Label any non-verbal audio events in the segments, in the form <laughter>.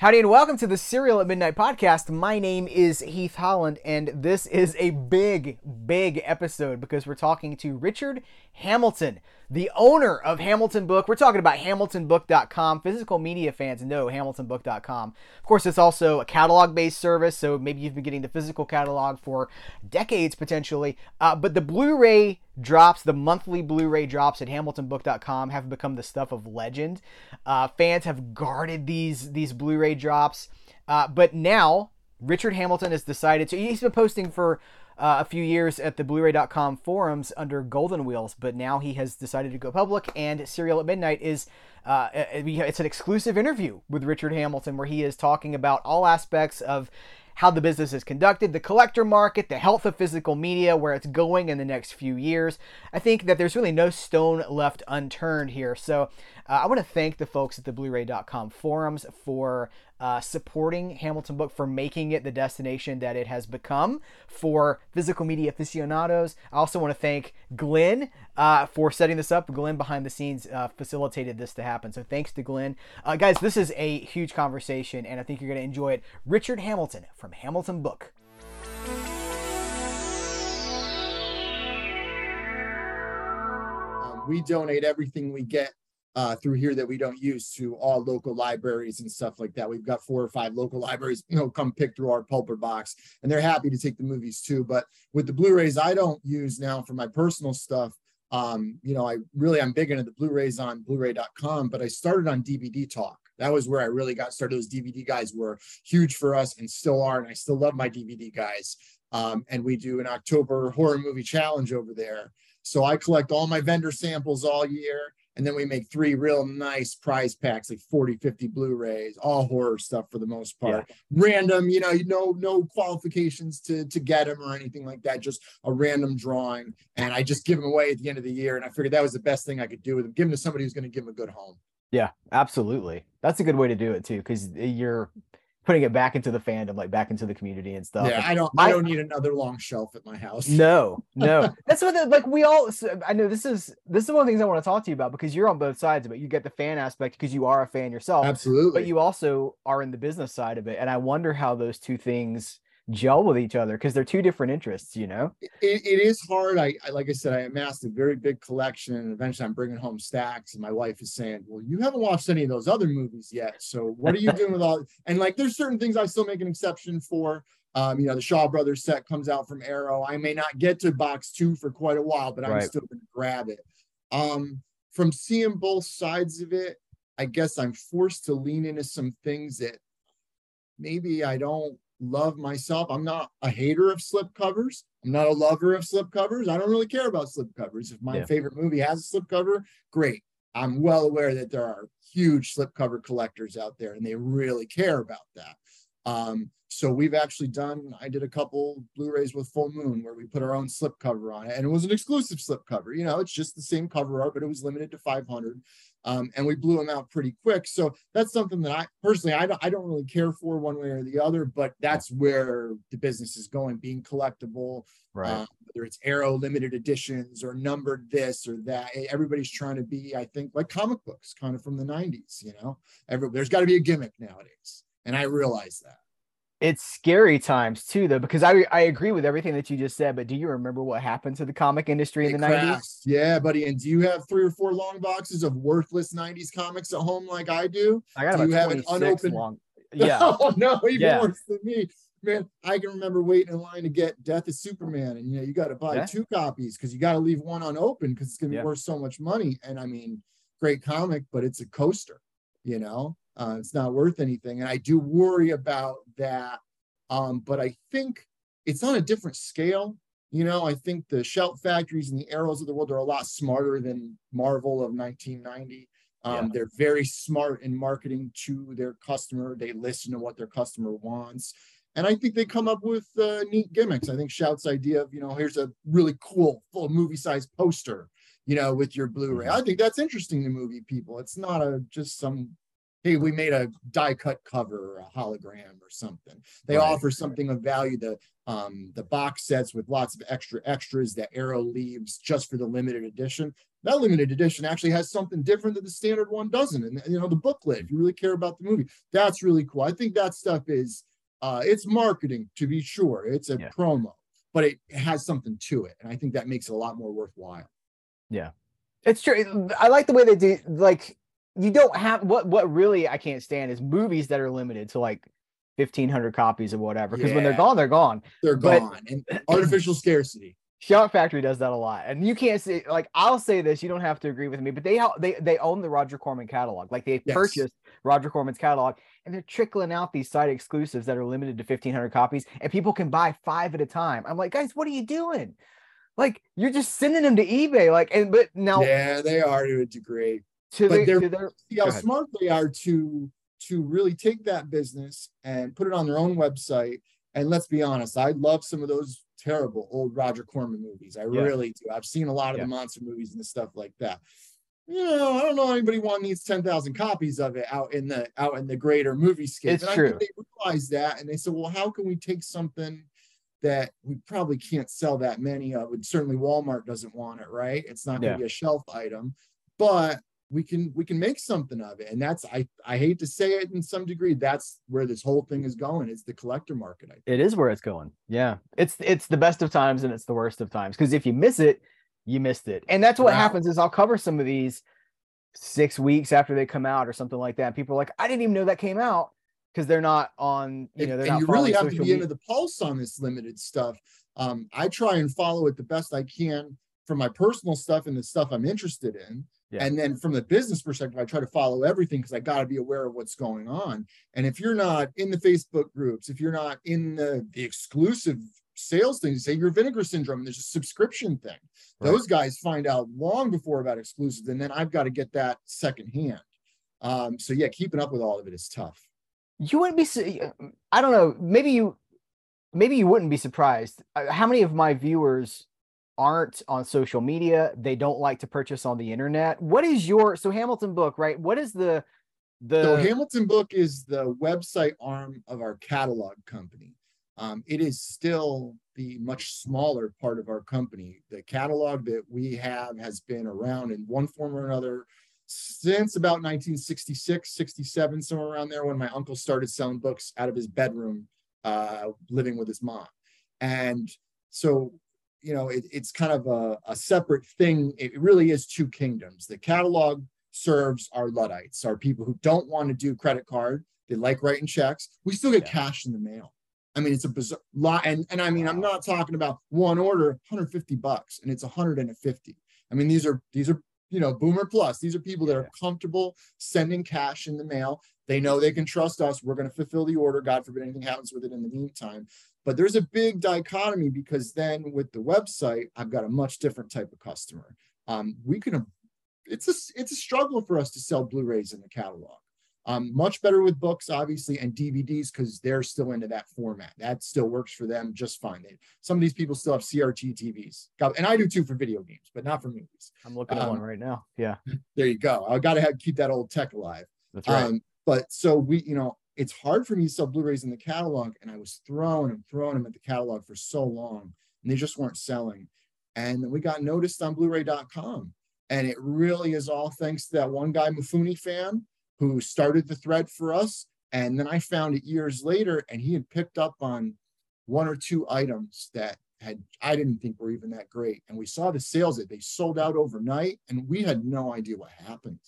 Howdy and welcome to the Cereal at Midnight podcast. My name is Heath Holland, and this is a big, big episode because we're talking to Richard Hamilton, the owner of Hamilton Book. We're talking about HamiltonBook.com. Physical media fans know HamiltonBook.com. Of course, it's also a catalog based service, so maybe you've been getting the physical catalog for decades potentially. Uh, but the Blu ray drops, the monthly Blu ray drops at HamiltonBook.com have become the stuff of legend. Uh, fans have guarded these, these Blu ray drops. Uh, but now, Richard Hamilton has decided to, he's been posting for uh, a few years at the Blu-ray.com forums under Golden Wheels, but now he has decided to go public. And Cereal at Midnight is uh, it's an exclusive interview with Richard Hamilton where he is talking about all aspects of how the business is conducted, the collector market, the health of physical media, where it's going in the next few years. I think that there's really no stone left unturned here. So uh, I want to thank the folks at the Blu-ray.com forums for uh, supporting Hamilton Book for making it the destination that it has become for physical media aficionados. I also want to thank Glenn uh, for setting this up. Glenn behind the scenes uh, facilitated this to happen. So thanks to Glenn. Uh, guys, this is a huge conversation, and I think you're going to enjoy it. Richard Hamilton from Hamilton Book. Um, we donate everything we get uh, through here that we don't use to all local libraries and stuff like that. We've got four or five local libraries, you know, come pick through our pulper box, and they're happy to take the movies too. But with the Blu-rays, I don't use now for my personal stuff. Um, you know, I really I'm big into the Blu-rays on Blu-ray.com, but I started on DVD Talk. That was where I really got started. Those DVD guys were huge for us and still are, and I still love my DVD guys. Um, and we do an October horror movie challenge over there. So I collect all my vendor samples all year and then we make three real nice prize packs like 40 50 blu-rays all horror stuff for the most part. Yeah. random you know no no qualifications to to get them or anything like that just a random drawing. And i just give them away at the end of the year and i figured that was the best thing i could do with them give them to somebody who's going to give them a good home. Yeah absolutely. That's a good way to do it too because eh, you're putting it back into the fandom, like back into the community and stuff. Yeah, I don't. I, I don't need another long shelf at my house. <laughs> No, no. <laughs> That's what the, like we all. I know this is this is one of the things I want to talk to you about because you're on both sides of it. You get the fan aspect because you are a fan yourself, absolutely, but you also are in the business side of it, and I wonder how those two things gel with each other because they're two different interests you know? It, it is hard. I, I, like i said i amassed a very big collection and eventually i'm bringing home stacks and my wife is saying well you haven't watched any of those other movies yet so what are you doing with all <laughs> and like there's certain things i still make an exception for. Um, you know the shaw brothers set comes out from arrow. I may not get to box two for quite a while but i'm right. still going to grab it. Um, from seeing both sides of it i guess i'm forced to lean into some things that maybe i don't love myself. I'm not a hater of slip covers. I'm not a lover of slip covers. I don't really care about slip covers. If my yeah. favorite movie has a slip cover, great. I'm well aware that there are huge slip cover collectors out there and they really care about that. Um, so we've actually done, I did a couple Blu-rays with Full Moon where we put our own slip cover on it and it was an exclusive slip cover. You know, it's just the same cover art, but it was limited to 500 um, and we blew them out pretty quick. So that's something that I personally I don't I don't really care for one way or the other, but that's where the business is going, being collectible, right? Uh, whether it's Arrow limited editions or numbered this or that. Everybody's trying to be, I think, like comic books, kind of from the '90s. You know, Every, there's got to be a gimmick nowadays, and I realize that it's scary times too though because i i agree with everything that you just said but do you remember what happened to the comic industry in it the crashed. 90s yeah buddy and do you have three or four long boxes of worthless 90s comics at home like i do i got do you have an unopened long <laughs> yeah oh no even yeah. worse than me man i can remember waiting in line to get death of superman and you know you got to buy yeah. two copies because you got to leave one unopened because it's going to be yeah. worth so much money and i mean great comic but it's a coaster you know uh, it's not worth anything. And I do worry about that. Um, but I think it's on a different scale. You know, I think the Shout Factories and the Arrows of the world are a lot smarter than Marvel of 1990. Um, yeah. They're very smart in marketing to their customer. They listen to what their customer wants. And I think they come up with uh, neat gimmicks. I think Shout's idea of, you know, here's a really cool full movie size poster, you know, with your Blu-ray. Mm-hmm. I think that's interesting to movie people. It's not a just some hey, we made a die cut cover or a hologram or something. They right. offer something of value. The um, the box sets with lots of extra extras that Arrow leaves just for the limited edition. that limited edition actually has something different that the standard one doesn't. And you know, the booklet, if you really care about the movie, that's really cool. I think that stuff is uh it's marketing to be sure. It's a Yeah. promo, but it has something to it. And I think that makes it a lot more worthwhile. Yeah, it's true. I like the way they do. Like, you don't have what what really I can't stand is movies that are limited to like fifteen hundred copies or whatever. Because when they're gone, they're gone. They're But- gone. And artificial scarcity. Shout Factory does that a lot, and you can't say like I'll say this. You don't have to agree with me, but they they they own the Roger Corman catalog. Like they Yes. purchased Roger Corman's catalog, and they're trickling out these site exclusives that are limited to fifteen hundred copies, and people can buy five at a time. I'm like, guys, what are you doing? Like you're just sending them to eBay. Like, and but now Yeah, they are to a degree. To, but the, they're- to their see how smart they are to to really take that business and put it on their own website. And let's be honest, I love some of those terrible old Roger Corman movies. I Yeah. really do. I've seen a lot of Yeah. the monster movies and the stuff like that. You know, I don't know anybody one needs 10,000 copies of it out in the out in the greater movie scape. It's and I true. think they realized that and they said, well, how can we take something that we probably can't sell that many of? And certainly Walmart doesn't want it, right? It's not going Yeah. to be a shelf item, but we can we can make something of it and that's i i hate to say it in some degree that's where this whole thing is going it's the collector market I think. it is where it's going. Yeah, it's it's the best of times and it's the worst of times. Because if you miss it, you missed it, and that's what Wow. happens. Is I'll cover some of these six weeks after they come out or something like that. People are like, I didn't even know that came out because they're not on. You know, they're and not you really have to be media. into the pulse on this limited stuff um i try and follow it the best i can from my personal stuff and the stuff i'm interested in Yeah. and then from the business perspective i try to follow everything because i got to be aware of what's going on and if you're not in the facebook groups if you're not in the the exclusive sales things say your vinegar syndrome there's a subscription thing Right. those guys find out long before about exclusives and then i've got to get that secondhand um so yeah keeping up with all of it is tough you wouldn't be. I don't know. Maybe you, maybe you wouldn't be surprised. Uh, How many of my viewers aren't on social media? They don't like to purchase on the internet. What is your so Hamilton book? Right. What is the the So Hamilton Book is the website arm of our catalog company. Um, it is still the much smaller part of our company. The catalog that we have has been around in one form or another since about 1966, 67, somewhere around there when my uncle started selling books out of his bedroom, uh, living with his mom. And so, you know, it, it's kind of a, a separate thing. It really is two kingdoms. The catalog serves our Luddites, our people who don't want to do credit card. They like writing checks. We still get Yeah. cash in the mail. I mean, it's a bizarre lot. And, and I mean, I'm not talking about one order, 150 bucks, and it's 150. I mean, these are these are you know boomer plus. These are people that are comfortable sending cash in the mail. They know they can trust us. We're going to fulfill the order. God forbid anything happens with it in the meantime. But there's a big dichotomy because then with the website, I've got a much different type of customer. Um, we can it's a it's a struggle for us to sell Blu-rays in the catalog. Um, much better with books, obviously, and DVDs because they're still into that format. That still works for them just fine. They, some of these people still have CRT TVs, and I do too for video games, but not for movies. I'm looking at one um, right now. Yeah, <laughs> There you go. I got to have keep that old tech alive. that's right. Um, but so we, you know, it's hard for me to sell Blu-rays in the catalog, and I was throwing and throwing them at the catalog for so long, and they just weren't selling. And we got noticed on Blu-ray.com, and it really is all thanks to that one guy, Mufuni fan, who started the thread for us. And then I found it years later, and he had picked up on one or two items that had I didn't think were even that great. And we saw the sales that they sold out overnight, and we had no idea what happened.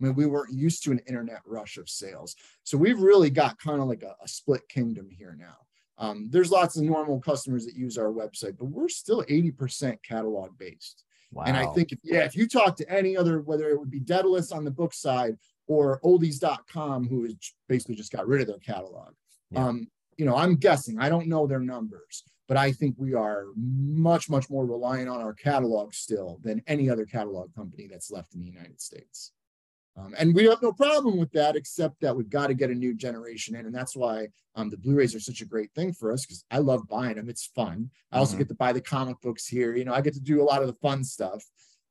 I mean, we weren't used to an internet rush of sales. So we've really got kind of like a, a split kingdom here now. Um, there's lots of normal customers that use our website, but we're still 80% catalog based. wow. And I think, if, yeah, if you talk to any other, whether it would be Daedalus on the book side or oldies.com, who has basically just got rid of their catalog, Yeah. um, you know, I'm guessing, I don't know their numbers, but I think we are much, much more reliant on our catalog still than any other catalog company that's left in the United States. Um, and we have no problem with that, except that we've got to get a new generation in. And that's why um, the Blu-rays are such a great thing for us because I love buying them. It's fun. I also Mhm. get to buy the comic books here. You know, I get to do a lot of the fun stuff.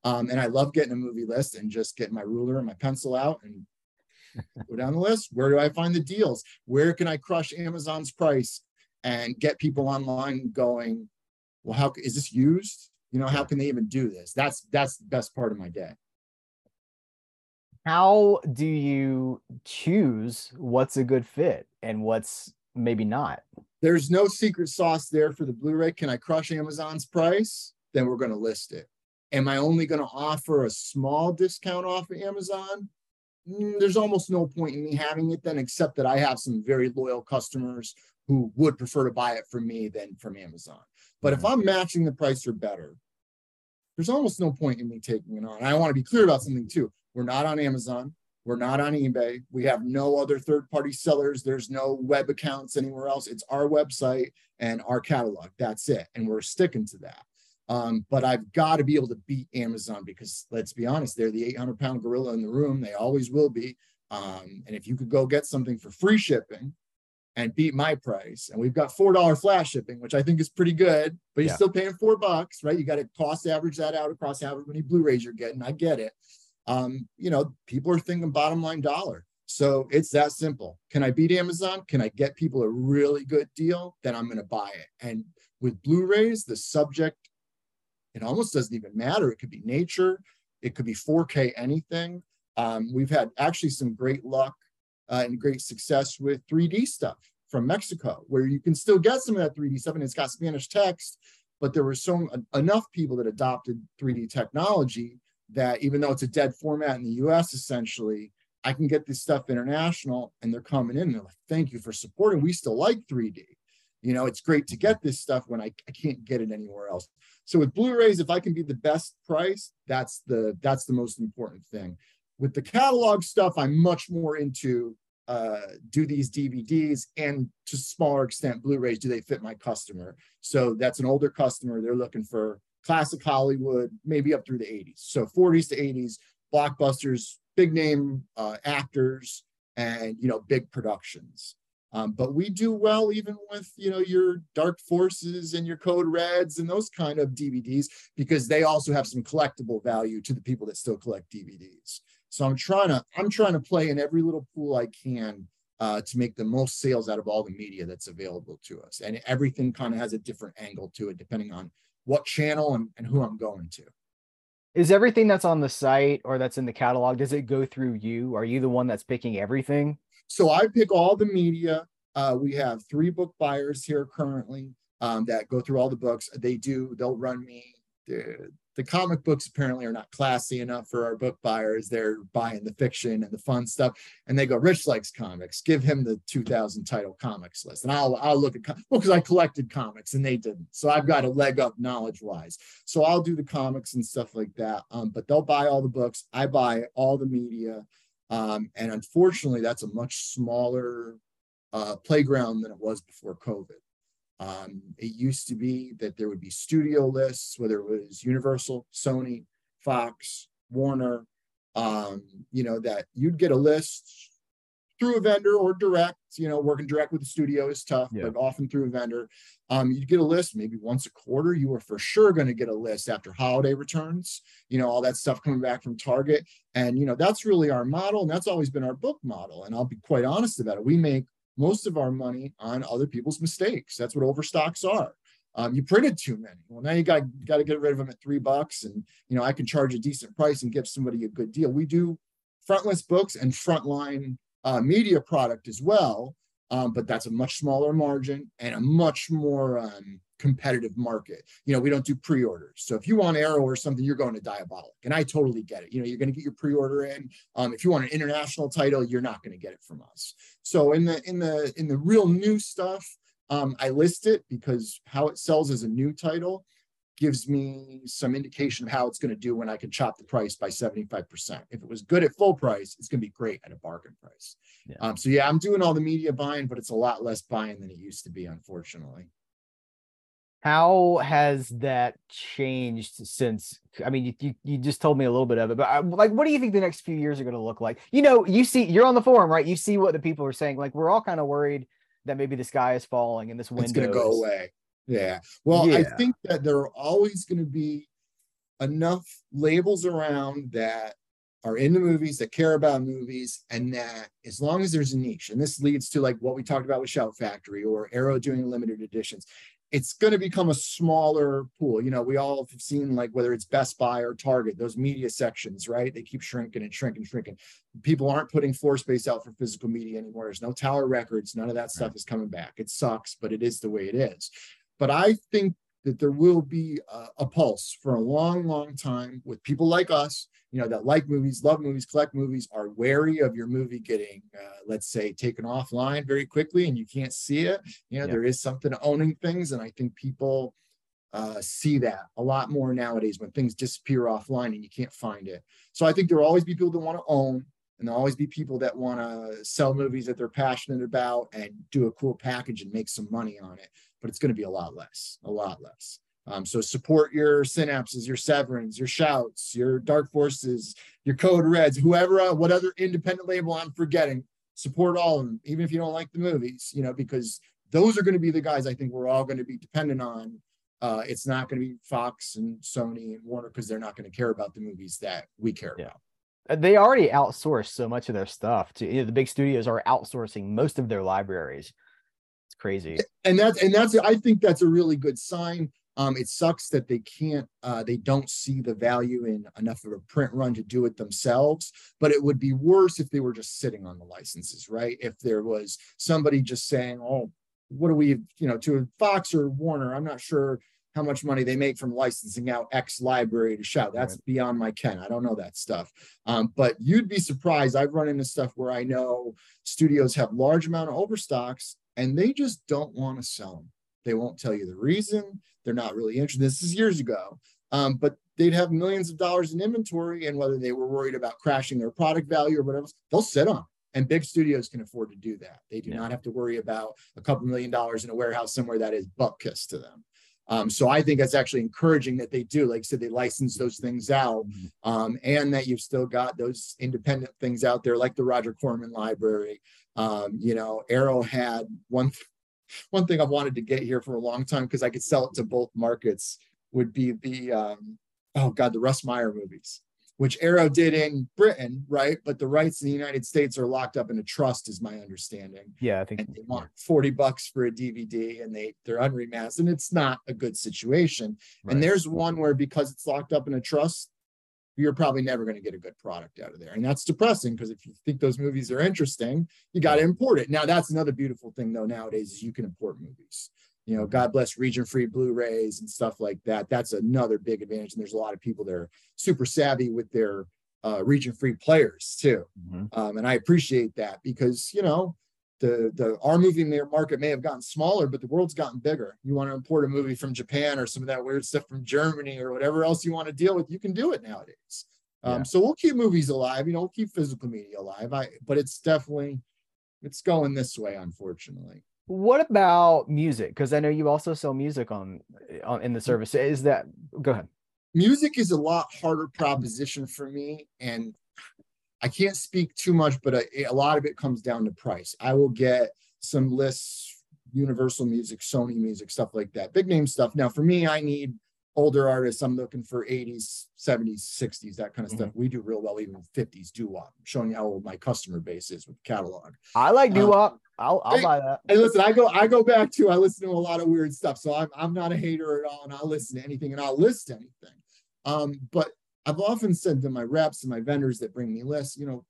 Um, and I love getting a movie list and just getting my ruler and my pencil out and go down the list. Where do I find the deals? Where can I crush Amazon's price and get people online going, well, how is this used? You know, how can they even do this? That's that's the best part of my day. How do you choose what's a good fit and what's maybe not? There's no secret sauce there for the Blu-ray. Can I crush Amazon's price? Then we're going to list it. Am I only going to offer a small discount off of Amazon? Mm, there's almost no point in me having it then, except that I have some very loyal customers who would prefer to buy it from me than from Amazon. But if mm-hmm. I'm matching the price or better, there's almost no point in me taking it on. And I want to be clear about something too. We're not on Amazon. We're not on eBay. We have no other third party sellers. There's no web accounts anywhere else. It's our website and our catalog. That's it. And we're sticking to that. Um, but I've got to be able to beat Amazon because let's be honest, they're the 800 pound gorilla in the room. They always will be. Um, and if you could go get something for free shipping and beat my price, and we've got $4 flash shipping, which I think is pretty good, but you're yeah. still paying four bucks, right? You got to cost average that out across however many Blu-rays you're getting. I get it. Um, you know, people are thinking bottom line dollar. So it's that simple. Can I beat Amazon? Can I get people a really good deal? Then I'm going to buy it. And with Blu-rays, the subject it almost doesn't even matter. It could be nature, it could be 4K anything. Um, we've had actually some great luck uh, and great success with 3D stuff from Mexico, where you can still get some of that 3D stuff and it's got Spanish text, but there were so enough people that adopted 3D technology that even though it's a dead format in the US, essentially, I can get this stuff international and they're coming in. They're like, thank you for supporting. We still like 3D. You know, it's great to get this stuff when I, I can't get it anywhere else. So with Blu-rays, if I can be the best price, that's the that's the most important thing. With the catalog stuff, I'm much more into uh, do these DVDs and to smaller extent Blu-rays, do they fit my customer? So that's an older customer. They're looking for classic Hollywood, maybe up through the 80s. So 40s to 80s, blockbusters, big name uh, actors, and you know big productions. Um, but we do well even with you know your Dark Forces and your Code Reds and those kind of DVDs because they also have some collectible value to the people that still collect DVDs. So I'm trying to I'm trying to play in every little pool I can uh, to make the most sales out of all the media that's available to us, and everything kind of has a different angle to it depending on what channel and, and who I'm going to. Is everything that's on the site or that's in the catalog does it go through you? Are you the one that's picking everything? So I pick all the media. Uh, we have three book buyers here currently um, that go through all the books. They do, they'll run me. The, the comic books apparently are not classy enough for our book buyers. They're buying the fiction and the fun stuff. And they go, Rich likes comics. Give him the 2000 title comics list. And I'll, I'll look at, well, because I collected comics and they didn't. So I've got a leg up knowledge wise. So I'll do the comics and stuff like that. Um, but they'll buy all the books. I buy all the media. Um, and unfortunately, that's a much smaller uh, playground than it was before COVID. Um, it used to be that there would be studio lists, whether it was Universal, Sony, Fox, Warner, um, you know, that you'd get a list through a vendor or direct, you know, working direct with the studio is tough, yeah. but often through a vendor. Um, you get a list maybe once a quarter. You are for sure going to get a list after holiday returns, you know, all that stuff coming back from Target. And, you know, that's really our model. And that's always been our book model. And I'll be quite honest about it. We make most of our money on other people's mistakes. That's what overstocks are. Um, you printed too many. Well, now you got got to get rid of them at three bucks, and you know I can charge a decent price and give somebody a good deal. We do frontless books and frontline uh, media product as well, um, but that's a much smaller margin and a much more um, competitive market. You know, we don't do pre-orders. So if you want Arrow or something, you're going to Diabolik, and I totally get it. You know, you're going to get your pre-order in. Um, if you want an international title, you're not going to get it from us. So in the in the in the real new stuff, um, I list it because how it sells as a new title gives me some indication of how it's going to do when I can chop the price by 75%. If it was good at full price, it's going to be great at a bargain price. Yeah. Um, so yeah, I'm doing all the media buying, but it's a lot less buying than it used to be, unfortunately. How has that changed since? I mean, you, you, just told me a little bit of it, but I, like, what do you think the next few years are going to look like? You know, you see, you're on the forum, right? You see what the people are saying. Like, we're all kind of worried that maybe the sky is falling and this window is going to go away. Yeah. Well, yeah. I think that there are always going to be enough labels around that are in the movies that care about movies and that as long as there's a niche and this leads to like what we talked about with shout factory or arrow doing limited editions it's going to become a smaller pool. You know, we all have seen like whether it's Best Buy or Target, those media sections, right? They keep shrinking and shrinking, and shrinking. People aren't putting floor space out for physical media anymore. There's no Tower Records. None of that stuff right. is coming back. It sucks, but it is the way it is. But I think that there will be a, a pulse for a long, long time with people like us you know that like movies love movies collect movies are wary of your movie getting uh, let's say taken offline very quickly and you can't see it. You know yeah. there is something owning things and i think people uh, see that a lot more nowadays when things disappear offline and you can't find it. So i think there will always be people that want to own and there'll always be people that want to sell movies that they're passionate about and do a cool package and make some money on it but it's going to be a lot less a lot less um, so support your synapses, your Severins, your shouts, your dark forces, your code reds, whoever, uh, what other independent label I'm forgetting. Support all of them, even if you don't like the movies, you know, because those are going to be the guys I think we're all going to be dependent on. Uh, it's not going to be Fox and Sony and Warner because they're not going to care about the movies that we care yeah. about. Uh, they already outsource so much of their stuff to you know, the big studios are outsourcing most of their libraries. Crazy. And that's and that's I think that's a really good sign. Um, it sucks that they can't, uh, they don't see the value in enough of a print run to do it themselves. But it would be worse if they were just sitting on the licenses, right? If there was somebody just saying, "Oh, what do we, you know, to Fox or Warner?" I'm not sure how much money they make from licensing out X library to shout. That's right. beyond my ken. I don't know that stuff. Um, but you'd be surprised. I've run into stuff where I know studios have large amount of overstocks and they just don't want to sell them. They won't tell you the reason. They're not really interested. This is years ago. Um, but they'd have millions of dollars in inventory, and whether they were worried about crashing their product value or whatever, they'll sit on. And big studios can afford to do that. They do yeah. not have to worry about a couple million dollars in a warehouse somewhere that is butt kiss to them. Um, so I think that's actually encouraging that they do. Like I said, they license those things out, mm-hmm. um, and that you've still got those independent things out there, like the Roger Corman Library. Um, you know, Arrow had one one thing I've wanted to get here for a long time because I could sell it to both markets would be the um, oh god the Russ Meyer movies, which Arrow did in Britain, right? But the rights in the United States are locked up in a trust, is my understanding. Yeah, I think and they want forty bucks for a DVD, and they they're unremastered, and it's not a good situation. Right. And there's one where because it's locked up in a trust, you're probably never going to get a good product out of there. And that's depressing because if you think those movies are interesting, you got to import it. Now, that's another beautiful thing though nowadays is you can import movies. You know, God bless region free Blu-rays and stuff like that. That's another big advantage. And there's a lot of people that are super savvy with their uh, region free players too. Mm-hmm. Um, and I appreciate that because, you know, the the our movie market may have gotten smaller, but the world's gotten bigger. You want to import a movie from Japan or some of that weird stuff from Germany or whatever else you want to deal with, you can do it nowadays. Um, yeah. So we'll keep movies alive. You know, we'll keep physical media alive. I, but it's definitely it's going this way, unfortunately. What about music? Because I know you also sell music on eh, on in the service. Is that go ahead? Music is a lot harder proposition for me, and I can't speak too much, but a, a lot of it comes down to price. I will get some lists, Universal Music, Sony Music, stuff like that, big name stuff. Now, for me, I need older artists. I'm looking for 80s, 70s, 60s, that kind of mm-hmm. stuff. We do real well, even 50s doo wop. showing you how old my customer base is with the catalog. I like doo wop. Um, I'll, I'll buy that. And listen, I go I go back to I listen to a lot of weird stuff, so I'm I'm not a hater at all, and I'll listen to anything and I'll list anything. Um, but I've often said to my reps and my vendors that bring me lists, you know,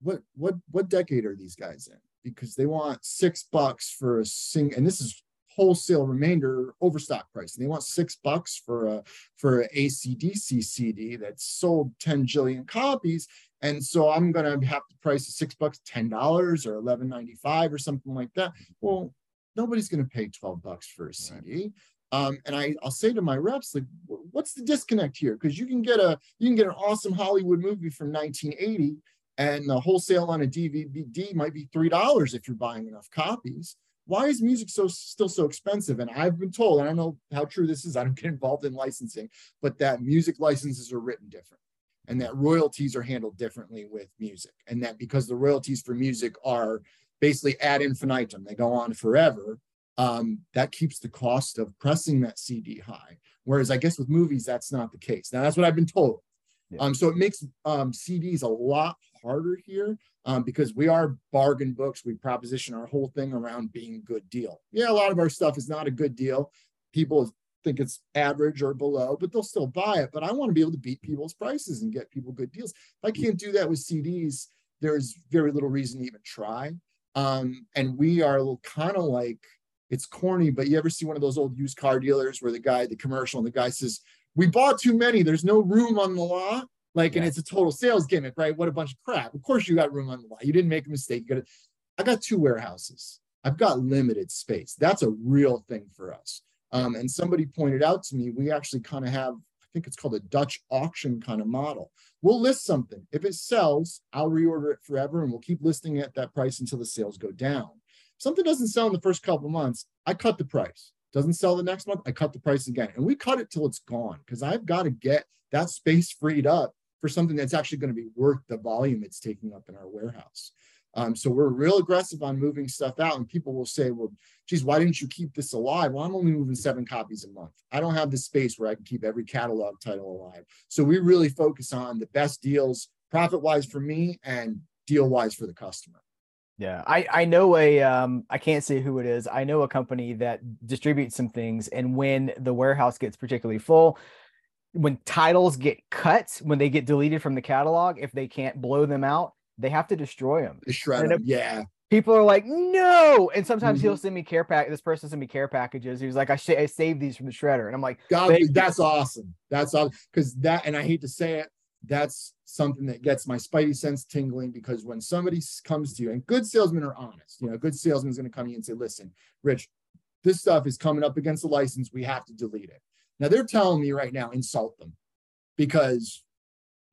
what what what decade are these guys in? Because they want six bucks for a sing, and this is wholesale remainder overstock price. And they want six bucks for a for a ACDC CD that's sold 10 jillion copies. And so I'm gonna have to price six bucks, ten dollars or eleven ninety five or something like that. Well, nobody's gonna pay 12 bucks for a CD. Right. Um, and I, I'll say to my reps, like, what's the disconnect here? Because you can get a you can get an awesome Hollywood movie from 1980, and the wholesale on a DVD might be three dollars if you're buying enough copies. Why is music so still so expensive? And I've been told, I don't know how true this is. I don't <laughs> get involved in licensing, but that music licenses are written different, and that royalties are handled differently with music, and that because the royalties for music are basically ad infinitum, they go on forever um, that keeps the cost of pressing that CD high. Whereas I guess with movies, that's not the case. Now, that's what I've been told. Yeah. Um, so it makes um, CDs a lot harder here um, because we are bargain books. We proposition our whole thing around being a good deal. Yeah, a lot of our stuff is not a good deal. People think it's average or below, but they'll still buy it. But I want to be able to beat people's prices and get people good deals. If I can't do that with CDs, there's very little reason to even try. Um, and we are kind of like it's corny, but you ever see one of those old used car dealers where the guy, the commercial, and the guy says, We bought too many, there's no room on the lot. Like, yeah. and it's a total sales gimmick, right? What a bunch of crap. Of course, you got room on the lot. You didn't make a mistake. You got. I got two warehouses. I've got limited space. That's a real thing for us. Um, and somebody pointed out to me, we actually kind of have, I think it's called a Dutch auction kind of model. We'll list something. If it sells, I'll reorder it forever and we'll keep listing it at that price until the sales go down. If something doesn't sell in the first couple months, I cut the price. Doesn't sell the next month, I cut the price again. And we cut it till it's gone because I've got to get that space freed up for something that's actually going to be worth the volume it's taking up in our warehouse. Um, so we're real aggressive on moving stuff out, and people will say, "Well, geez, why didn't you keep this alive?" Well, I'm only moving seven copies a month. I don't have the space where I can keep every catalog title alive. So we really focus on the best deals, profit wise for me, and deal wise for the customer. Yeah, I I know a um I can't say who it is. I know a company that distributes some things, and when the warehouse gets particularly full, when titles get cut, when they get deleted from the catalog, if they can't blow them out, they have to destroy them. Shred them, yeah. People are like, no, and sometimes mm-hmm. he'll send me care pack. This person send me care packages. He was like, I, sh- I saved these from the shredder, and I'm like, God, that's awesome. That's awesome because that, and I hate to say it, that's something that gets my spidey sense tingling because when somebody comes to you, and good salesmen are honest, you know, good salesman is going to come to you and say, listen, Rich, this stuff is coming up against the license. We have to delete it. Now they're telling me right now, insult them because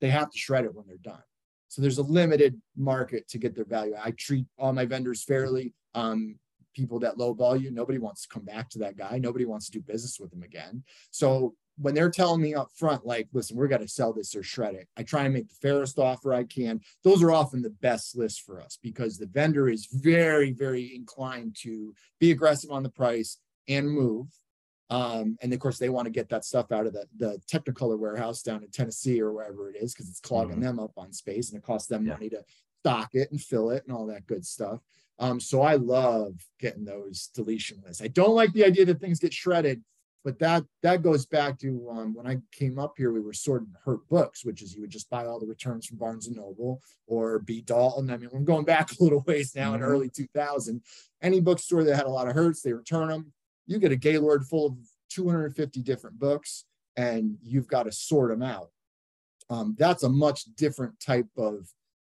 they have to shred it when they're done. So there's a limited market to get their value. I treat all my vendors fairly. Um, people that low volume, nobody wants to come back to that guy. Nobody wants to do business with him again. So when they're telling me up front, like, listen, we're going to sell this or shred it, I try and make the fairest offer I can. Those are often the best lists for us because the vendor is very, very inclined to be aggressive on the price and move. Um, and of course, they want to get that stuff out of the, the Technicolor warehouse down in Tennessee or wherever it is because it's clogging mm-hmm. them up on space and it costs them yeah. money to stock it and fill it and all that good stuff. Um, so I love getting those deletion lists. I don't like the idea that things get shredded, but that that goes back to um, when I came up here, we were sorting hurt books, which is you would just buy all the returns from Barnes and Noble or B Dalton. I mean, I'm going back a little ways now mm-hmm. in early 2000. Any bookstore that had a lot of hurts, they return them you get a Gaylord full of 250 different books and you've got to sort them out. Um, that's a much different type of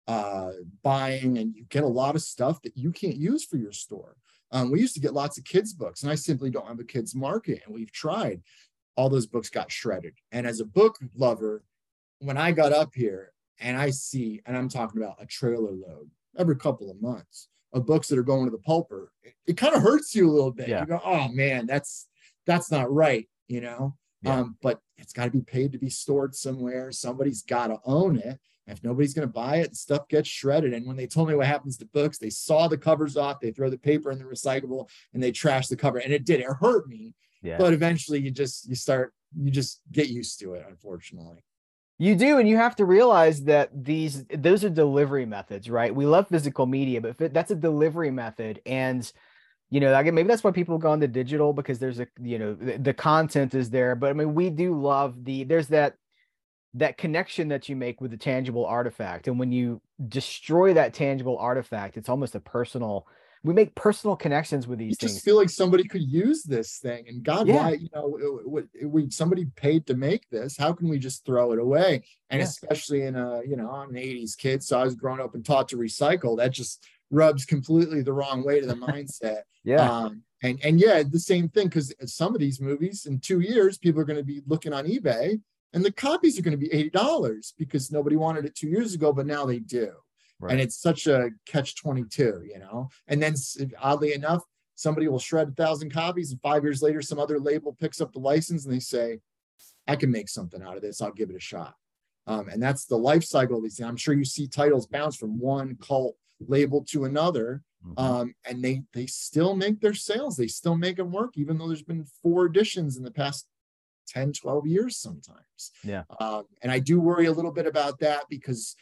uh, buying, and you get a lot of stuff that you can't use for your store. Um, we used to get lots of kids' books, and I simply don't have a kids' market, and we've tried. All those books got shredded. And as a book lover, when I got up here and I see, and I'm talking about a trailer load every couple of months, of books that are going to the pulper, it, it kind of hurts you a little bit. Yeah. You go, oh man, that's that's not right, you know. Yeah. Um, but it's got to be paid to be stored somewhere. Somebody's got to own it. If nobody's going to buy it, stuff gets shredded. And when they told me what happens to books, they saw the covers off, they throw the paper in the recyclable, and they trash the cover. And it did. It hurt me. Yeah. But eventually, you just you start you just get used to it. Unfortunately. You do, and you have to realize that these those are delivery methods, right? We love physical media, but that's a delivery method, and you know, again, maybe that's why people go into digital because there's a you know the, the content is there. But I mean, we do love the there's that that connection that you make with the tangible artifact, and when you destroy that tangible artifact, it's almost a personal we make personal connections with these you things. just feel like somebody could use this thing and god yeah. why you know we somebody paid to make this how can we just throw it away and yeah. especially in a you know i'm an 80s kid so i was grown up and taught to recycle that just rubs completely the wrong way to the mindset <laughs> yeah um, and and yeah the same thing because some of these movies in two years people are going to be looking on ebay and the copies are going to be $80 because nobody wanted it two years ago but now they do Right. And it's such a catch 22, you know? And then oddly enough, somebody will shred a thousand copies and five years later, some other label picks up the license and they say, I can make something out of this. I'll give it a shot. Um, and that's the life cycle of these things. I'm sure you see titles bounce from one cult label to another. Mm-hmm. Um, and they they still make their sales. They still make them work, even though there's been four editions in the past 10, 12 years sometimes. Yeah. Um, and I do worry a little bit about that because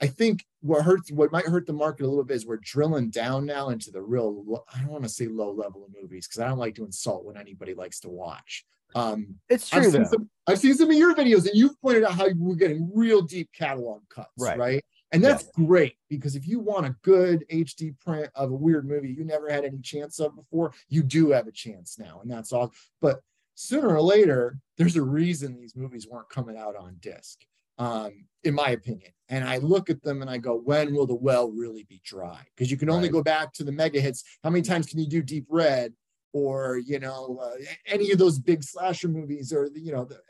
I think what hurts what might hurt the market a little bit is we're drilling down now into the real i don't want to say low level of movies because i don't like to insult what anybody likes to watch um it's true I've seen, some, I've seen some of your videos and you've pointed out how we're getting real deep catalog cuts Right. right, and that's great because if you want a good hd print of a weird movie you never had any chance of before you do have a chance now and that's all but sooner or later there's a reason these movies weren't coming out on disc um, in my opinion. And I look at them and I go, when will the well really be dry? Because you can only Right. go back to the mega hits. How many times can you do Deep Red or, you know, uh, any of those big slasher movies or, the, you know, the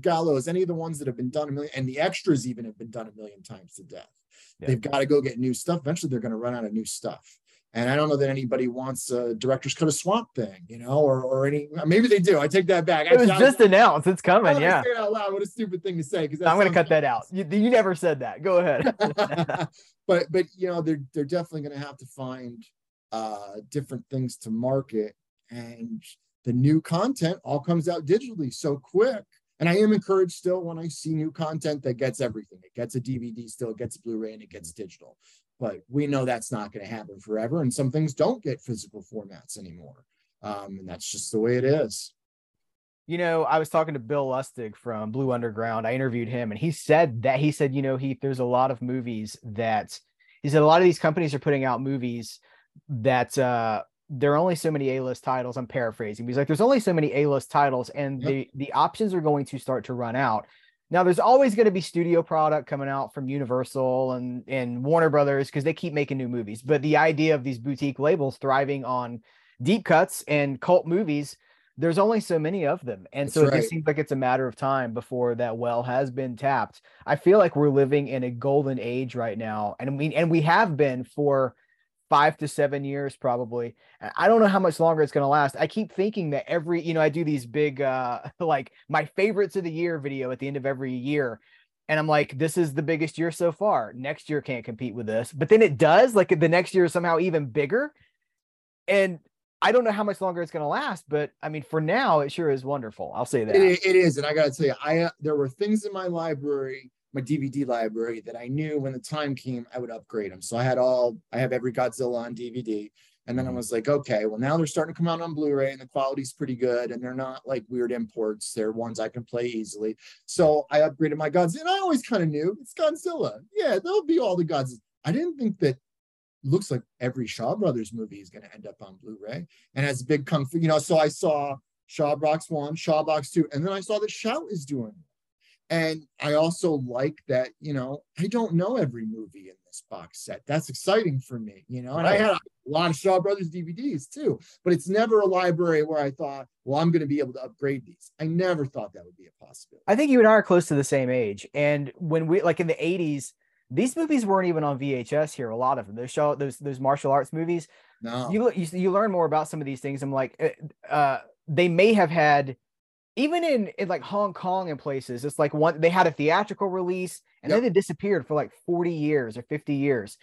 Gallows, any of the ones that have been done a million, and the extras even have been done a million times to death. Yeah. They've got to go get new stuff. Eventually, they're going to run out of new stuff. And I don't know that anybody wants a director's cut of Swamp Thing, you know, or or any. Maybe they do. I take that back. It was I- just announced. It's coming. Yeah. say it out loud. What a stupid thing to say. Because I'm gonna cut that out. You, you never said that. Go ahead. <laughs> but but you know they're they're definitely going to have to find uh different things to market and the new content all comes out digitally so quick and i am encouraged still when i see new content that gets everything it gets a dvd still it gets a blu-ray and it gets digital but we know that's not going to happen forever and some things don't get physical formats anymore um, and that's just the way it is you know, I was talking to Bill Lustig from Blue Underground. I interviewed him and he said that he said, you know, he there's a lot of movies that he said a lot of these companies are putting out movies that uh there are only so many A-list titles. I'm paraphrasing. He's like, there's only so many A-list titles, and Yep. the the options are going to start to run out. Now, there's always going to be studio product coming out from Universal and and Warner Brothers because they keep making new movies. But the idea of these boutique labels thriving on deep cuts and cult movies, there's only so many of them, and That's so it right. just seems like it's a matter of time before that well has been tapped. I feel like we're living in a golden age right now, and we and we have been for five to seven years probably. And I don't know how much longer it's going to last. I keep thinking that every, you know, I do these big, uh, <laughs> like my favorites of the year video at the end of every year. And I'm like, this is the biggest year so far. Next year can't compete with this. But then it does. Like the next year is somehow even bigger. And I don't know how much longer it's going to last, but I mean, for now, it sure is wonderful. I'll say that. It, it is, and I gotta tell you, I uh, there were things in my library, my DVD library, that I knew when the time came I would upgrade them. So I had all, I have every Godzilla on DVD, and then I Mhm. was like, okay, well now they're starting to come out on Blu-ray, and the quality's pretty good, and they're not like weird imports. They're ones I can play easily. So I upgraded my Godzilla, and I always kind of knew it's Godzilla. Yeah, there'll be all the Godzilla. I didn't think that. Looks like every Shaw Brothers movie is going to end up on Blu-ray, and as big kung fu, you know. So I saw Shaw Box One, Shaw Box Two, and then I saw that Shout is doing. it. And I also like that, you know, I don't know every movie in this box set. That's exciting for me, you know. And I had a lot of Shaw Brothers DVDs too, but it's never a library where I thought, well, I'm going to be able to upgrade these. I never thought that would be a possibility. I think you and I are close to the same age. And when we like in the 80s, these movies weren't even on VHS here. A lot of them, those show those those martial arts movies. No, you, you you learn more about some of these things. I'm like, uh, uh, they may have had, even in in like Hong Kong and places, it's like one they had a theatrical release and then Yep. they disappeared for like 40 years or 50 years,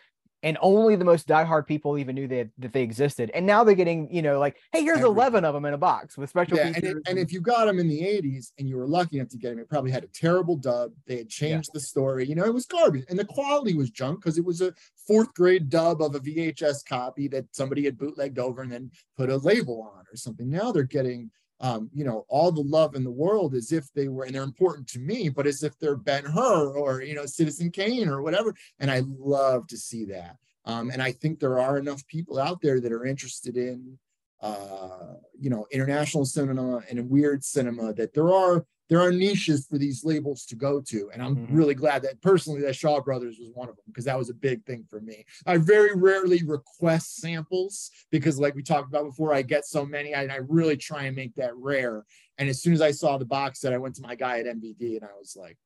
and only the most diehard people even knew that that they existed. And now they're getting, you know, like, hey, here's Everything. 11 of them in a box with special yeah, and, features. it, and if you got them in the 80s and you were lucky enough to get them, it probably had a terrible dub. They had changed the story. You know, it was garbage. And the quality was junk because it was a fourth grade dub of a VHS copy that somebody had bootlegged over and then put a label on or something. Now they're getting um, you know, all the love in the world as if they were, and they're important to me, but as if they're Ben Hur or, you know, Citizen Kane or whatever. And I love to see that. Um, and I think there are enough people out there that are interested in uh, you know, international cinema and weird cinema that there are there are niches for these labels to go to. And I'm Mhm. really glad that personally that Shaw Brothers was one of them because that was a big thing for me. I very rarely request samples because like we talked about before, I get so many and I really try and make that rare. And as soon as I saw the box set, I went to my guy at MVD and I was like,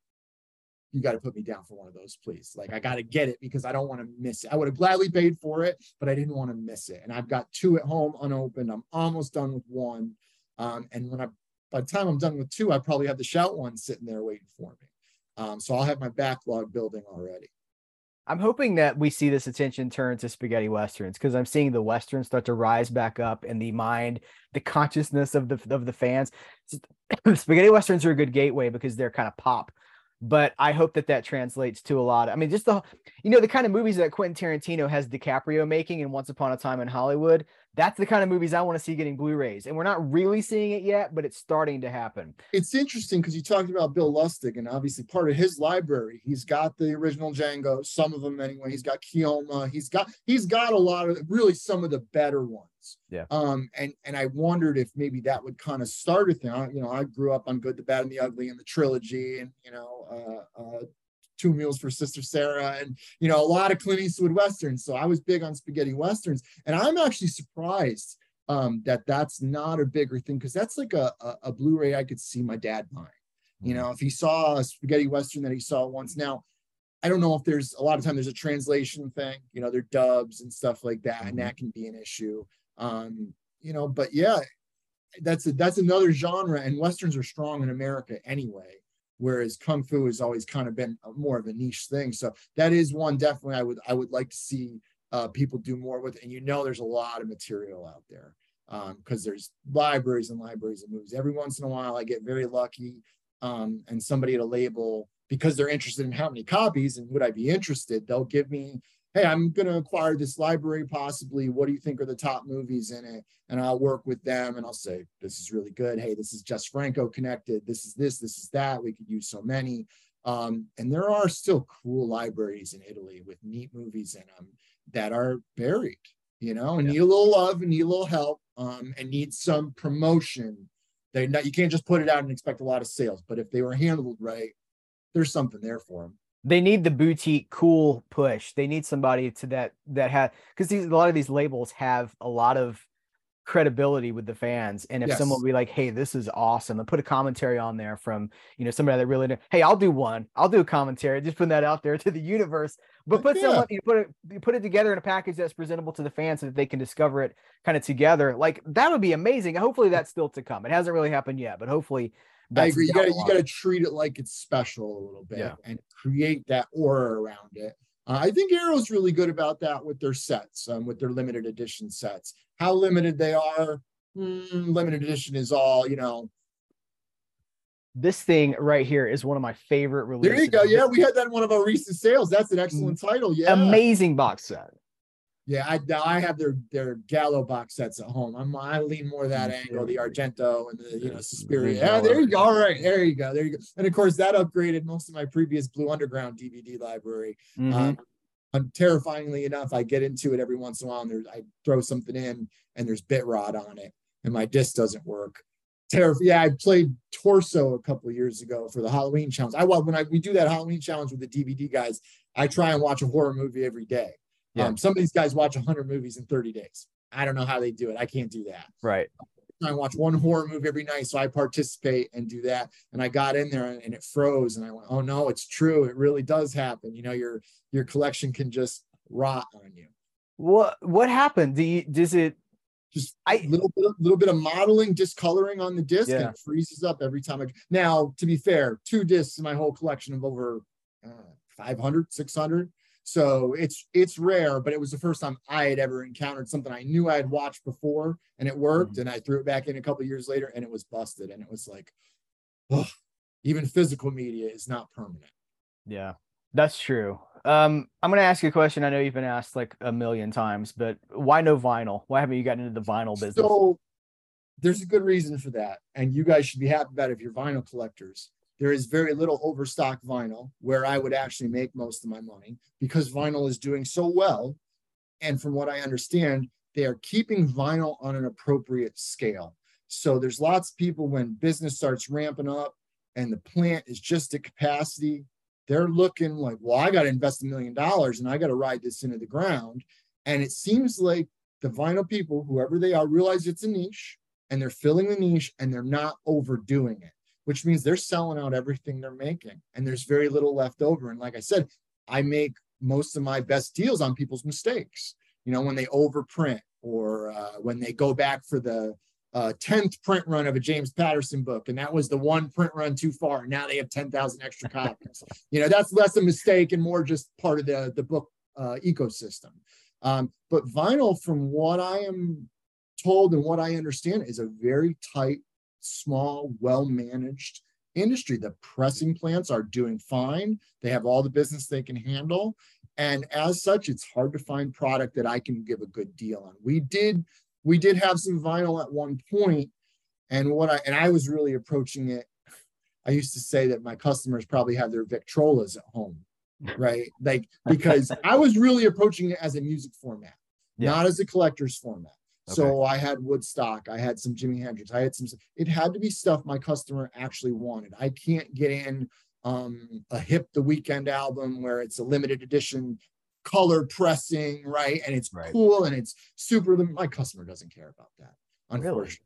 you got to put me down for one of those, please. Like, I got to get it because I don't want to miss it. I would have gladly paid for it, but I didn't want to miss it. And I've got two at home unopened. I'm almost done with one. Um, and when I, by the time I'm done with two, I probably have the shout one sitting there waiting for me. Um, so I'll have my backlog building already. I'm hoping that we see this attention turn to spaghetti westerns because I'm seeing the westerns start to rise back up in the mind, the consciousness of the of the fans. <coughs> Spaghetti westerns are a good gateway because they're kind of pop. But I hope that that translates to a lot. I mean, just the you know the kind of movies that Quentin Tarantino has DiCaprio making in Once Upon a Time in Hollywood. That's the kind of movies I want to see getting Blu-rays, and we're not really seeing it yet, but it's starting to happen. It's interesting because you talked about Bill Lustig, and obviously part of his library, he's got the original Django, some of them anyway. He's got Keoma, he's got he's got a lot of really some of the better ones. Yeah. Um, and and I wondered if maybe that would kind of start a thing. I, you know, I grew up on Good, the Bad, and the Ugly and the trilogy, and you know, uh, uh, Two Mules for Sister Sara, and you know, a lot of Clint Eastwood westerns. So I was big on spaghetti westerns, and I'm actually surprised um, that that's not a bigger thing because that's like a, a, a Blu-ray I could see my dad buying. You know, if he saw a spaghetti western that he saw once. Now, I don't know if there's a lot of time there's a translation thing. You know, they're dubs and stuff like that, and that can be an issue. Um, you know, but yeah, that's a, that's another genre, and westerns are strong in America anyway. Whereas kung fu has always kind of been more of a niche thing. So that is one definitely I would I would like to see uh, people do more with. And you know, there's a lot of material out there um, because um, there's libraries and libraries of movies. Every once in a while, I get very lucky, um, and somebody at a label because they're interested in how many copies and would I be interested, they'll give me hey, I'm going to acquire this library possibly. What do you think are the top movies in it? And I'll work with them and I'll say, this is really good. Hey, this is just Franco connected. This is this, this is that. We could use so many. Um, and there are still cool libraries in Italy with neat movies in them that are buried, you know, and yeah. need a little love and need a little help um, and need some promotion. They not, you can't just put it out and expect a lot of sales, but if they were handled right, there's something there for them they need the boutique cool push. They need somebody to that that have because these a lot of these labels have a lot of credibility with the fans. And if yes. someone will be like, "Hey, this is awesome," and put a commentary on there from you know somebody that really, hey, I'll do one, I'll do a commentary, just putting that out there to the universe. But put yeah. someone, you put it, you put it together in a package that's presentable to the fans so that they can discover it kind of together. Like that would be amazing. Hopefully, that's still to come. It hasn't really happened yet, but hopefully I agree. You got you got to treat it like it's special a little bit yeah. and create that aura around it. Uh, I think Arrow's really good about that with their sets, um, with their limited edition sets. How limited they are, mm, limited edition is all you know. This thing right here is one of my favorite releases. There you go. Yeah, we had that in one of our recent sales. That's an excellent mm. title. Yeah, amazing box set. Yeah, I I have their their Giallo box sets at home. I'm I lean more that mm, angle, the Argento and the you know Suspiria. Yeah, there you go. All right, there you go. There you go. And of course, that upgraded most of my previous Blue Underground DVD library. Mm-hmm. Um, terrifyingly enough, I get into it every once in a while, and there's I throw something in, and there's bit rot on it, and my disc doesn't work. Terrif- yeah, I played Torso a couple years ago for the Halloween challenge. I when I we do that Halloween challenge with the DVD guys, I try and watch a horror movie every day yeah. Um, some of these guys watch 100 movies in 30 days. I don't know how they do it. I can't do that. Right. I watch one horror movie every night, so I participate and do that. And I got in there and it froze, and I went, "Oh no, it's true. It really does happen. You know, your your collection can just rot on you." What what happened? Do you does it? Just a little bit, little bit of modeling, discoloring on the disc, yeah. and it freezes up every time. I, now, to be fair, two discs in my whole collection of over uh, 500, 600 so it's it's rare, but it was the first time I had ever encountered something I knew I had watched before and it worked. Mm-hmm. And I threw it back in a couple years later and it was busted. And it was like, oh, even physical media is not permanent. Yeah, that's true. Um, I'm gonna ask you a question. I know you've been asked like a million times, but why no vinyl? Why haven't you gotten into the vinyl business? So there's a good reason for that, and you guys should be happy about it if you're vinyl collectors there is very little overstock vinyl where I would actually make most of my money because vinyl is doing so well. And from what I understand, they are keeping vinyl on an appropriate scale. So there's lots of people when business starts ramping up and the plant is just at capacity, they're looking like, well, I got to invest a million dollars and I got to ride this into the ground. And it seems like the vinyl people, whoever they are, realize it's a niche and they're filling the niche and they're not overdoing it which means they're selling out everything they're making and there's very little left over. And like I said, I make most of my best deals on people's mistakes. You know, when they overprint or uh, when they go back for the uh, 10th print run of a James Patterson book, and that was the one print run too far. Now they have 10,000 extra <laughs> copies. you know, that's less a mistake and more just part of the, the book uh, ecosystem. Um, but vinyl, from what I am told and what I understand, is a very tight small, well managed industry. The pressing plants are doing fine. They have all the business they can handle. And as such, it's hard to find product that I can give a good deal on. We did we did have some vinyl at one point, and what I and I was really approaching it. I used to say that my customers probably have their Victrolas at home, right? Like because <laughs> I was really approaching it as a music format, yeah. not as a collector's format. Okay. So I had Woodstock, I had some Jimi Hendrix, I had some. It had to be stuff my customer actually wanted. I can't get in um, a hip the Weeknd album where it's a limited edition color pressing, right? And it's right. cool and it's super. My customer doesn't care about that, unfortunately.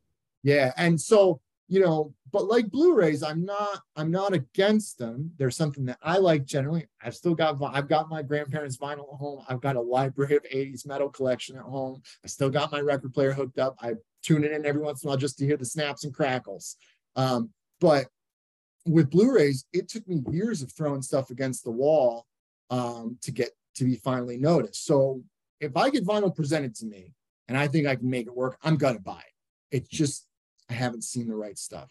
Really? Yeah. And so, you know, but like Blu-rays, I'm not, I'm not against them. There's something that I like generally. I've still got, I've got my grandparents' vinyl at home. I've got a library of 80s metal collection at home. I still got my record player hooked up. I tune it in every once in a while just to hear the snaps and crackles. Um, but with Blu-rays, it took me years of throwing stuff against the wall um, to get to be finally noticed. So if I get vinyl presented to me and I think I can make it work, I'm gonna buy it. It's just I haven't seen the right stuff.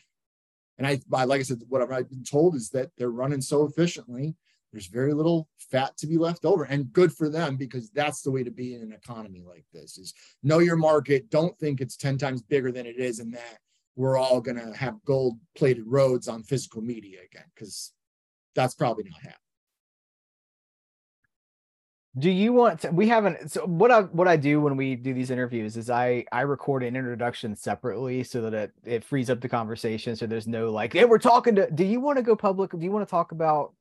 And I, like I said, what I've been told is that they're running so efficiently. There's very little fat to be left over, and good for them because that's the way to be in an economy like this: is know your market. Don't think it's ten times bigger than it is, and that we're all to have gold plated roads on physical media again because that's probably not happening do you want to, we haven't so what i what i do when we do these interviews is i i record an introduction separately so that it, it frees up the conversation so there's no like hey we're talking to do you want to go public do you want to talk about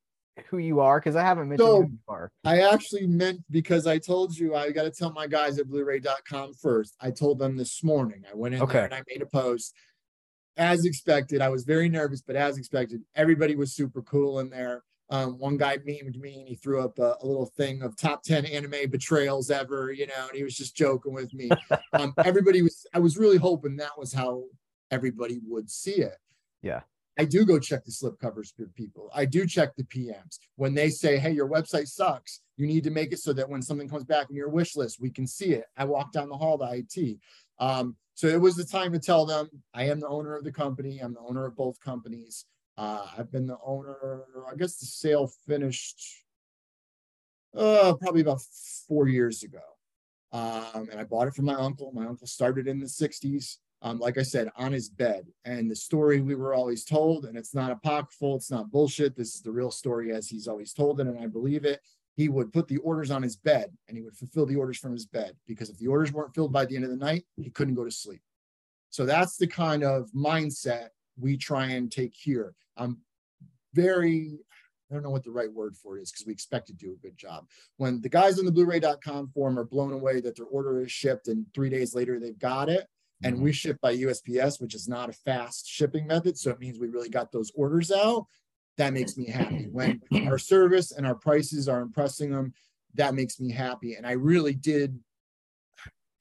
who you are because i haven't mentioned so, who you are i actually meant because i told you i got to tell my guys at blu-ray.com first i told them this morning i went in okay. there and i made a post as expected. I was very nervous, but as expected, everybody was super cool in there. Um, one guy memed me and he threw up a, a, little thing of top 10 anime betrayals ever, you know, and he was just joking with me. <laughs> um, everybody was, I was really hoping that was how everybody would see it. Yeah. I do go check the slip covers for people. I do check the PMs. When they say, hey, your website sucks, you need to make it so that when something comes back in your wish list, we can see it. I walk down the hall to IT. Um, so it was the time to tell them I am the owner of the company. I'm the owner of both companies. Uh, I've been the owner, I guess the sale finished uh, probably about four years ago. Um, and I bought it from my uncle. My uncle started in the 60s, um, like I said, on his bed. And the story we were always told, and it's not apocryphal, it's not bullshit. This is the real story as he's always told it, and I believe it he would put the orders on his bed and he would fulfill the orders from his bed because if the orders weren't filled by the end of the night, he couldn't go to sleep. So that's the kind of mindset we try and take here. I'm very, I don't know what the right word for it is because we expect to do a good job. When the guys on the Blu-ray.com form are blown away that their order is shipped and three days later they've got it, and we mm-hmm. ship by USPS, which is not a fast shipping method. So it means we really got those orders out that makes me happy. When our service and our prices are impressing them, that makes me happy. And I really did.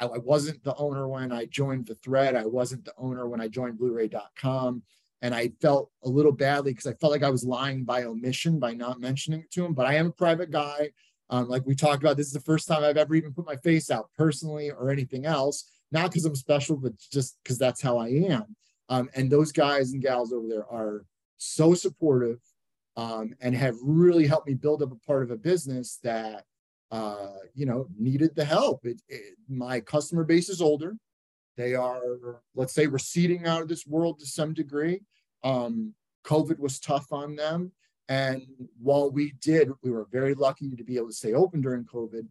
I, I wasn't the owner when I joined the thread. I wasn't the owner when I joined Blu-ray.com. And I felt a little badly because I felt like I was lying by omission by not mentioning it to him. But I am a private guy. Um, like we talked about, this is the first time I've ever even put my face out personally or anything else. Not because I'm special, but just because that's how I am. Um, and those guys and gals over there are so supportive um, and have really helped me build up a part of a business that uh, you know needed the help. It, it, my customer base is older; they are, let's say, receding out of this world to some degree. Um, COVID was tough on them, and while we did, we were very lucky to be able to stay open during COVID,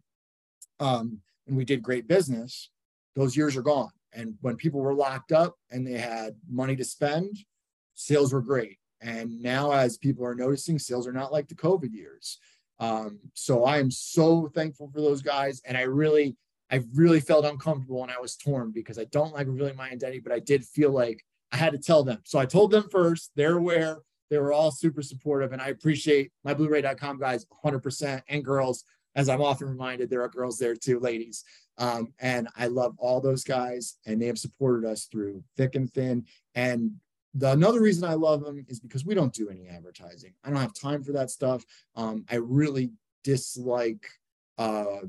um, and we did great business. Those years are gone, and when people were locked up and they had money to spend, sales were great and now, as people are noticing, sales are not like the COVID years. Um, so I am so thankful for those guys. And I really, I really felt uncomfortable and I was torn because I don't like revealing my identity, but I did feel like I had to tell them. So I told them first, they're aware, they were all super supportive. And I appreciate my Blu-ray.com guys 100% and girls. As I'm often reminded, there are girls there too, ladies. Um, and I love all those guys, and they have supported us through thick and thin. And the another reason I love them is because we don't do any advertising. I don't have time for that stuff. Um, I really dislike uh,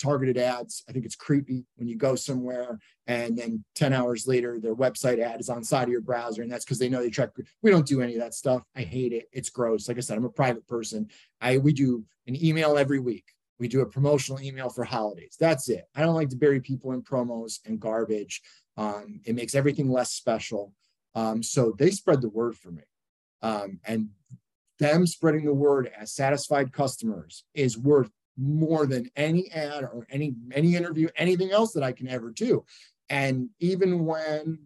targeted ads. I think it's creepy when you go somewhere and then 10 hours later, their website ad is on side of your browser. And that's because they know they track. We don't do any of that stuff. I hate it. It's gross. Like I said, I'm a private person. I we do an email every week. We do a promotional email for holidays. That's it. I don't like to bury people in promos and garbage. Um, it makes everything less special. Um, so they spread the word for me. Um, and them spreading the word as satisfied customers is worth more than any ad or any any interview, anything else that I can ever do. And even when,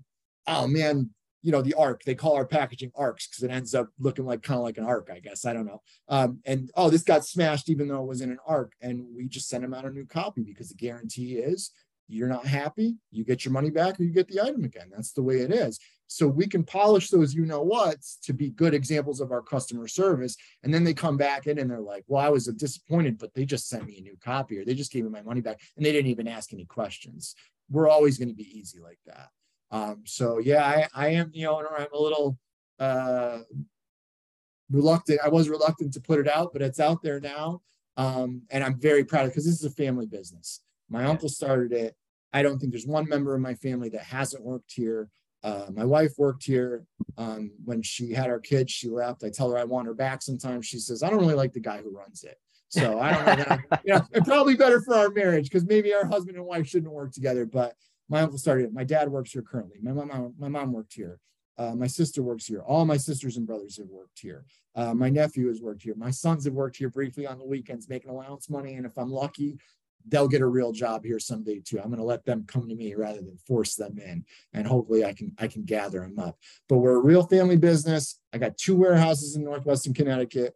oh man, you know, the arc, they call our packaging arcs because it ends up looking like kind of like an arc, I guess. I don't know. Um, and oh, this got smashed even though it was in an arc. And we just sent them out a new copy because the guarantee is you're not happy, you get your money back or you get the item again. That's the way it is. So we can polish those you know what's to be good examples of our customer service. And then they come back in and they're like, well, I was disappointed, but they just sent me a new copy or they just gave me my money back and they didn't even ask any questions. We're always going to be easy like that. Um, so yeah, I, I am the owner. I'm a little uh, reluctant. I was reluctant to put it out, but it's out there now. Um, and I'm very proud because this is a family business. My uncle started it. I don't think there's one member of my family that hasn't worked here. Uh, my wife worked here. Um, when she had our kids, she left. I tell her I want her back sometimes. She says, I don't really like the guy who runs it. So I don't know that, <laughs> you know, probably better for our marriage because maybe our husband and wife shouldn't work together. But my uncle started it. My dad works here currently. My mom, my mom worked here. Uh, my sister works here. All my sisters and brothers have worked here. Uh, my nephew has worked here. My sons have worked here briefly on the weekends, making allowance money. And if I'm lucky, they'll get a real job here someday too. I'm going to let them come to me rather than force them in, and hopefully I can I can gather them up. But we're a real family business. I got two warehouses in northwestern Connecticut.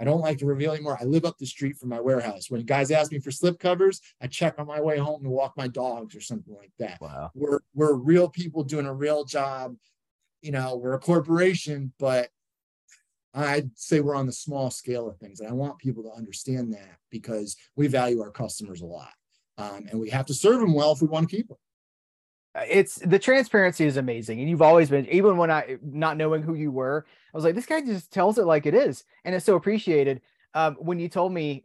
I don't like to reveal anymore. I live up the street from my warehouse. When guys ask me for slip covers, I check on my way home to walk my dogs or something like that. Wow. We're we're real people doing a real job. You know, we're a corporation, but I'd say we're on the small scale of things. And I want people to understand that because we value our customers a lot. Um, and we have to serve them well if we want to keep them. Uh, it's the transparency is amazing. And you've always been, even when I, not knowing who you were, I was like, this guy just tells it like it is. And it's so appreciated um, when you told me,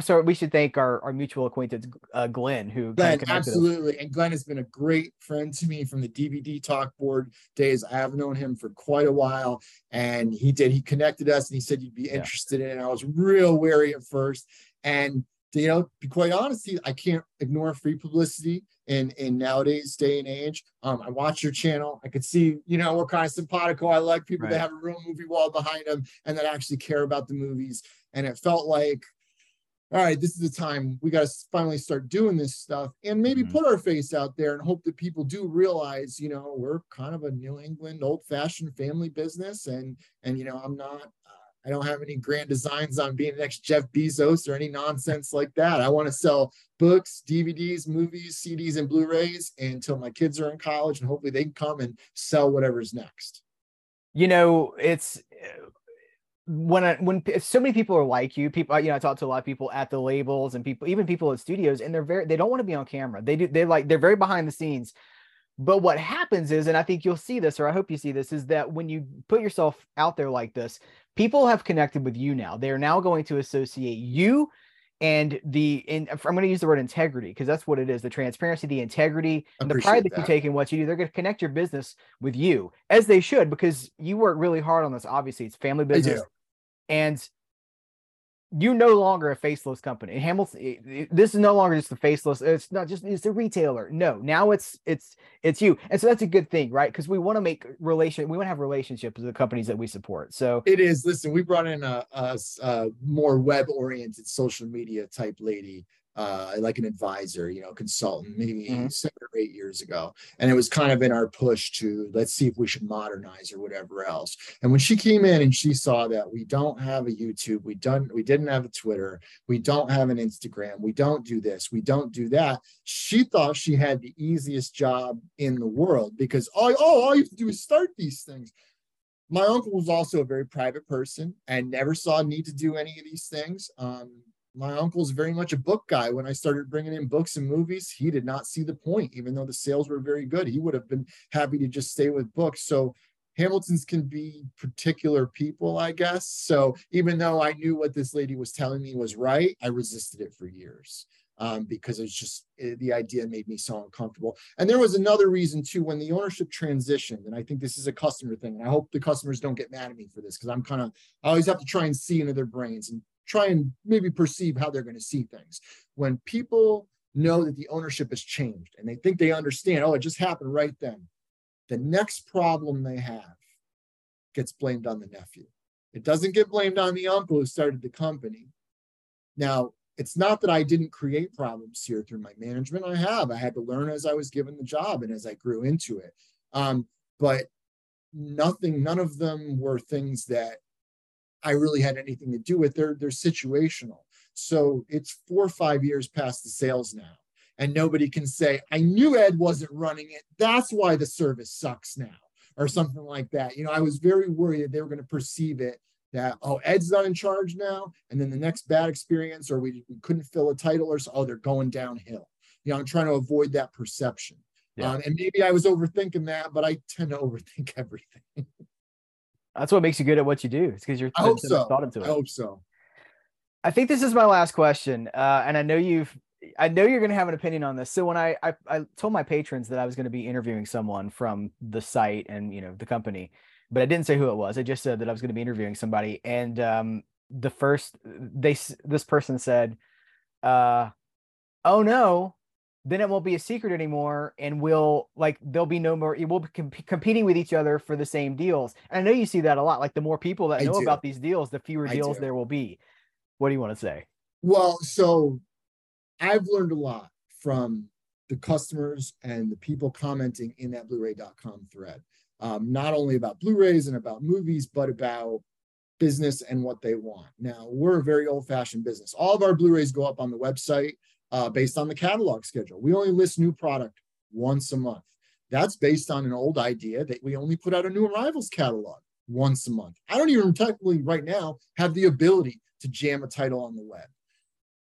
sorry, we should thank our, our mutual acquaintance, uh, Glenn, who Glenn, absolutely. Us. And Glenn has been a great friend to me from the DVD talk board days. I have known him for quite a while and he did, he connected us and he said you'd be yeah. interested in it. I was real wary at first. And you know, be quite honest, I can't ignore free publicity in in nowadays day and age. Um, I watch your channel. I could see, you know, we're kind of simpatico. I like people right. that have a real movie wall behind them and that actually care about the movies and it felt like all right this is the time we got to finally start doing this stuff and maybe mm-hmm. put our face out there and hope that people do realize you know we're kind of a new england old fashioned family business and and you know i'm not uh, i don't have any grand designs on being the next jeff bezos or any nonsense like that i want to sell books dvds movies cds and blu-rays until my kids are in college and hopefully they can come and sell whatever's next you know it's when I, when so many people are like you, people uh, you know I talk to a lot of people at the labels and people even people at studios, and they're very they don't want to be on camera. They do they like they're very behind the scenes. But what happens is, and I think you'll see this, or I hope you see this, is that when you put yourself out there like this, people have connected with you now. They are now going to associate you and the and I'm going to use the word integrity because that's what it is the transparency, the integrity, and the pride that, that, you take in what you do. They're going to connect your business with you as they should because you work really hard on this. Obviously, it's family business and you no longer a faceless company. Hamilton, this is no longer just a faceless. It's not just it's a retailer. No, now it's it's it's you, and so that's a good thing, right? Because we want to make relation, we want to have relationships with the companies that we support. So it is. Listen, we brought in a, a, a more web oriented social media type lady uh, like an advisor, you know, consultant, maybe mm-hmm. seven or eight years ago. And it was kind of in our push to let's see if we should modernize or whatever else. And when she came in and she saw that we don't have a YouTube, we don't, we didn't have a Twitter, we don't have an Instagram, we don't do this, we don't do that. She thought she had the easiest job in the world because all, oh, all you have to do is start these things. My uncle was also a very private person and never saw a need to do any of these things. Um, my uncle's very much a book guy. When I started bringing in books and movies, he did not see the point, even though the sales were very good. He would have been happy to just stay with books. So Hamiltons can be particular people, I guess. So even though I knew what this lady was telling me was right, I resisted it for years um, because it's just it, the idea made me so uncomfortable. And there was another reason too when the ownership transitioned, and I think this is a customer thing. And I hope the customers don't get mad at me for this because I'm kind of I always have to try and see into their brains and try and maybe perceive how they're going to see things. When people know that the ownership has changed and they think they understand, oh, it just happened right then. The next problem they have gets blamed on the nephew. It doesn't get blamed on the uncle who started the company. Now, it's not that I didn't create problems here through my management. I have. I had to learn as I was given the job and as I grew into it. Um, but nothing, none of them were things that I really had anything to do with. They're they're situational. So it's four or five years past the sales now. And nobody can say, I knew Ed wasn't running it. That's why the service sucks now, or something like that. You know, I was very worried that they were going to perceive it that oh ed's not in charge now and then the next bad experience or we, we couldn't fill a title or so oh they're going downhill you know i'm trying to avoid that perception yeah. um, and maybe i was overthinking that but i tend to overthink <laughs> everything that's what makes you good at what you do it's because you're I hope so. thought into it i hope so i think this is my last question uh, and i know you've I know you're going to have an opinion on this. So when I, I, I told my patrons that I was going to be interviewing someone from the site and you know the company, but I didn't say who it was. I just said that I was going to be interviewing somebody, and um, the first they this person said, uh, "Oh no." Then it won't be a secret anymore, and we'll like there'll be no more. We'll be comp- competing with each other for the same deals. And I know you see that a lot. Like the more people that I know do. about these deals, the fewer deals there will be. What do you want to say? Well, so I've learned a lot from the customers and the people commenting in that Blu-ray.com thread um, not only about Blu-rays and about movies, but about business and what they want. Now, we're a very old-fashioned business. All of our Blu-rays go up on the website uh, based on the catalog schedule. We only list new product once a month. That's based on an old idea that we only put out a new arrivals catalog once a month. I don't even technically right now have the ability to jam a title on the web.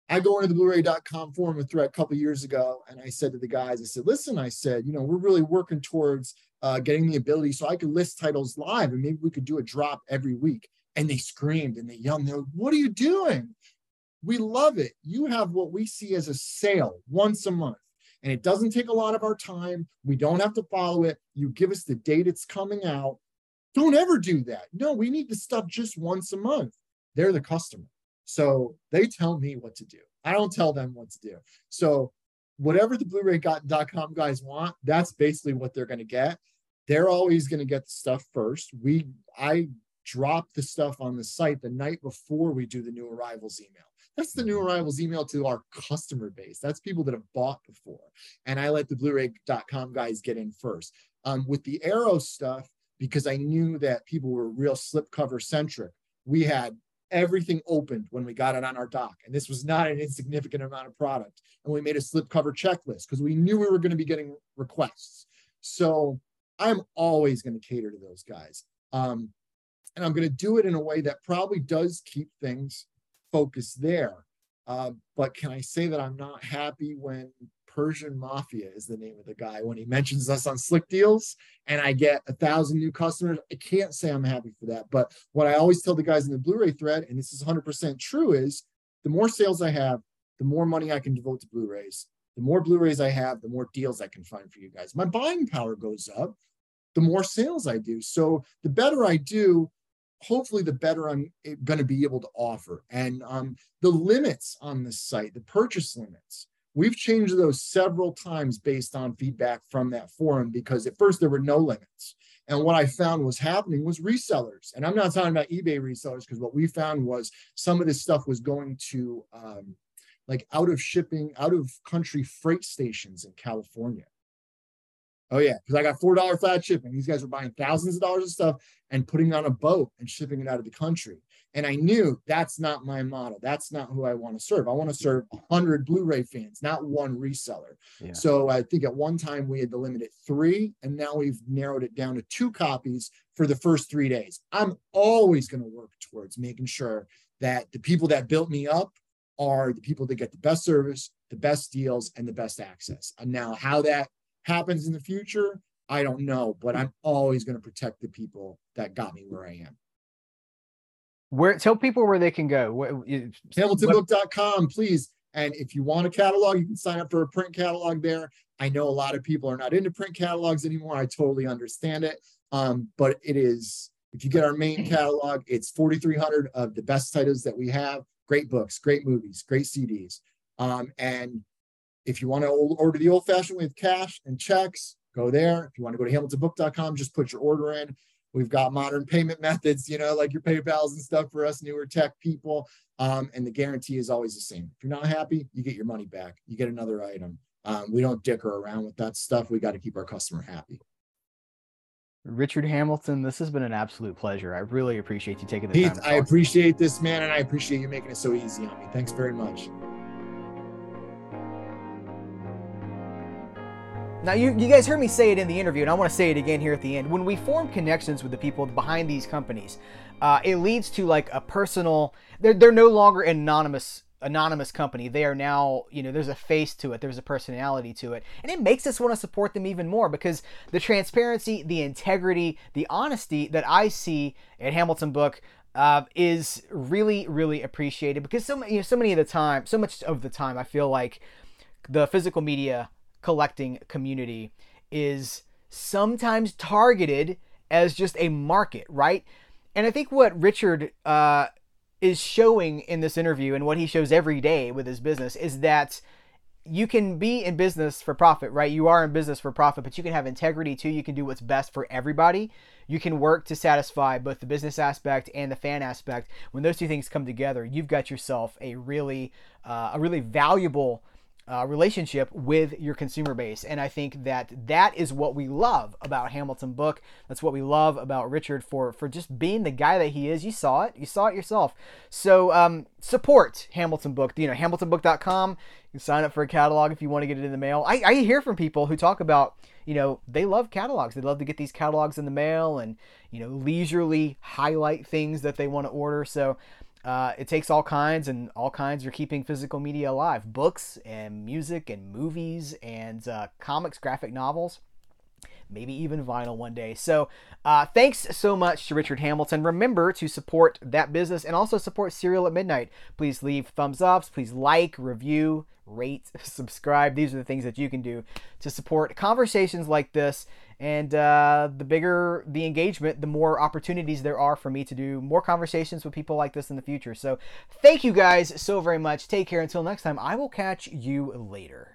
I go into the Blu-ray.com forum a thread a couple years ago, and I said to the guys, I said, "Listen, I said, you know, we're really working towards uh, getting the ability so I could list titles live and maybe we could do a drop every week. And they screamed and they yelled, they're like, What are you doing? We love it. You have what we see as a sale once a month. And it doesn't take a lot of our time. We don't have to follow it. You give us the date it's coming out. Don't ever do that. No, we need the stuff just once a month. They're the customer. So they tell me what to do. I don't tell them what to do. So whatever the blu-ray.com guys want, that's basically what they're going to get they're always going to get the stuff first. We I drop the stuff on the site the night before we do the new arrivals email. That's the new arrivals email to our customer base. That's people that have bought before. And I let the Blu-ray.com guys get in first. Um, with the Arrow stuff, because I knew that people were real slipcover centric, we had everything opened when we got it on our dock. And this was not an insignificant amount of product. And we made a slipcover checklist because we knew we were going to be getting requests. So I'm always going to cater to those guys. Um, and I'm going to do it in a way that probably does keep things focused there. Uh, but can I say that I'm not happy when Persian Mafia is the name of the guy when he mentions us on Slickdeals and I get a thousand new customers? I can't say I'm happy for that. But what I always tell the guys in the Blu ray thread, and this is 100% true, is the more sales I have, the more money I can devote to Blu rays the more Blu-rays I have, the more deals I can find for you guys. My buying power goes up, the more sales I do. So the better I do, hopefully the better I'm going to be able to offer. And um, the limits on this site, the purchase limits, we've changed those several times based on feedback from that forum because at first there were no limits. And what I found was happening was resellers. And I'm not talking about eBay resellers because what we found was some of this stuff was going to um, like out of shipping, out of country freight stations in California. Oh yeah, because I got four dollar flat shipping. These guys were buying thousands of dollars of stuff and putting it on a boat and shipping it out of the country. And I knew that's not my model. That's not who I want to serve. I want to serve 100 Blu-ray fans, not one reseller. Yeah. So I think at one time we had to limit it three, and now we've narrowed it down to two copies for the first three days. I'm always going to work towards making sure that the people that built me up are the people that get the best service, the best deals, and the best access. And now, how that happens in the future, I don't know, but I'm always going to protect the people that got me where I am. Where tell people where they can go. Hamiltonbook.com, please. And if you want a catalog, you can sign up for a print catalog there. I know a lot of people are not into print catalogs anymore. I totally understand it. Um, but it is, if you get our main catalog, it's 4,300 of the best titles that we have. Great books, great movies, great CDs. Um, and if you want to order the old fashioned way with cash and checks, go there. If you want to go to hamiltonbook.com, just put your order in. We've got modern payment <laughs> methods, you know, like your PayPal's and stuff for us newer tech people. Um, and the guarantee is always the same. If you're not happy, you get your money back. You get another item. Um, we don't dicker around with that stuff. We got to keep our customer happy. Richard Hamilton, this has been an absolute pleasure. I really appreciate you taking the Heath, time. I appreciate this, man, and I appreciate you making it so easy on me. Thanks very much. Now, you, you guys heard me say it in the interview, and I want to say it again here at the end. When we form connections with the people behind these companies, uh, it leads to like a personal. They're they're no longer anonymous anonymous company. They are now, you know, there's a face to it, there's a personality to it. And it makes us want to support them even more because the transparency, the integrity, the honesty that I see at Hamilton Book uh, is really, really appreciated because so, you know, so many of the time, so much of the time, I feel like the physical media collecting community is sometimes targeted as just a market, right? And I think what Richard uh, is showing in this interview and what he shows every day with his business is that you can be in business for profit, right? You are in business for profit, but you can have integrity too. You can do what's best for everybody. You can work to satisfy both the business aspect and the fan aspect. When those two things come together, you've got yourself a really, uh, a really valuable uh, relationship with your consumer base. And I think that that is what we love about Hamilton Book. That's what we love about Richard for for just being the guy that he is. You saw it. You saw it yourself. So um, support Hamilton Book. You know, hamiltonbook.com. You can sign up for a catalog if you want to get it in the mail. I, I hear from people who talk about, you know, they love catalogs. They love to get these catalogs in the mail and, you know, leisurely highlight things that they want to order. So uh, it takes all kinds, and all kinds are keeping physical media alive books and music and movies and uh, comics, graphic novels, maybe even vinyl one day. So, uh, thanks so much to Richard Hamilton. Remember to support that business and also support Cereal at Midnight. Please leave thumbs ups, please like, review, rate, <laughs> subscribe. These are the things that you can do to support conversations like this and uh, the bigger the engagement, the more opportunities there are for me to do more conversations with people like this in the future. So, thank you guys so very much. Take care. Until next time, I will catch you later.